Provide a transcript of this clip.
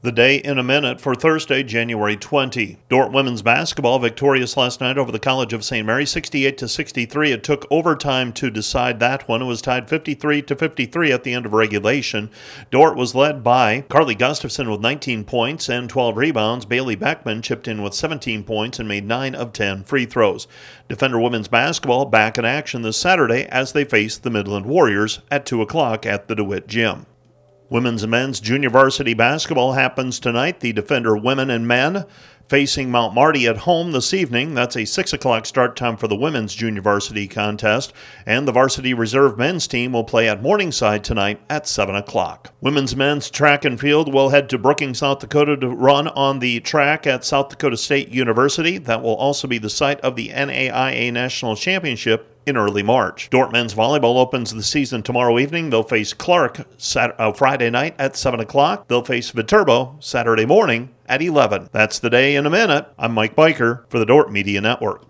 The day in a minute for Thursday, January 20. Dordt women's basketball victorious last night over the College of St. Mary 68 to 63. It took overtime to decide that one. It was tied 53 to 53 at the end of regulation. Dordt was led by Carly Gustafson with 19 points and 12 rebounds. Bailey Beckman chipped in with 17 points and made 9 of 10 free throws. Defender women's basketball back in action this Saturday as they face the Midland Warriors at 2 o'clock at the DeWitt Gym. Women's and men's junior varsity basketball happens tonight. The Defender women and men facing Mount Marty at home this evening. That's a 6 o'clock start time for the women's junior varsity contest. And the varsity reserve men's team will play at Morningside tonight at 7 o'clock. Women's men's track and field will head to Brookings, South Dakota to run on the track at South Dakota State University. That will also be the site of the NAIA National Championship in early March. Dordt men's volleyball opens the season tomorrow evening. They'll face Clarke Saturday, uh, Friday night at 7 o'clock. They'll face Viterbo Saturday morning at 11. That's the day in a minute. I'm Mike Biker for the Dordt Media Network.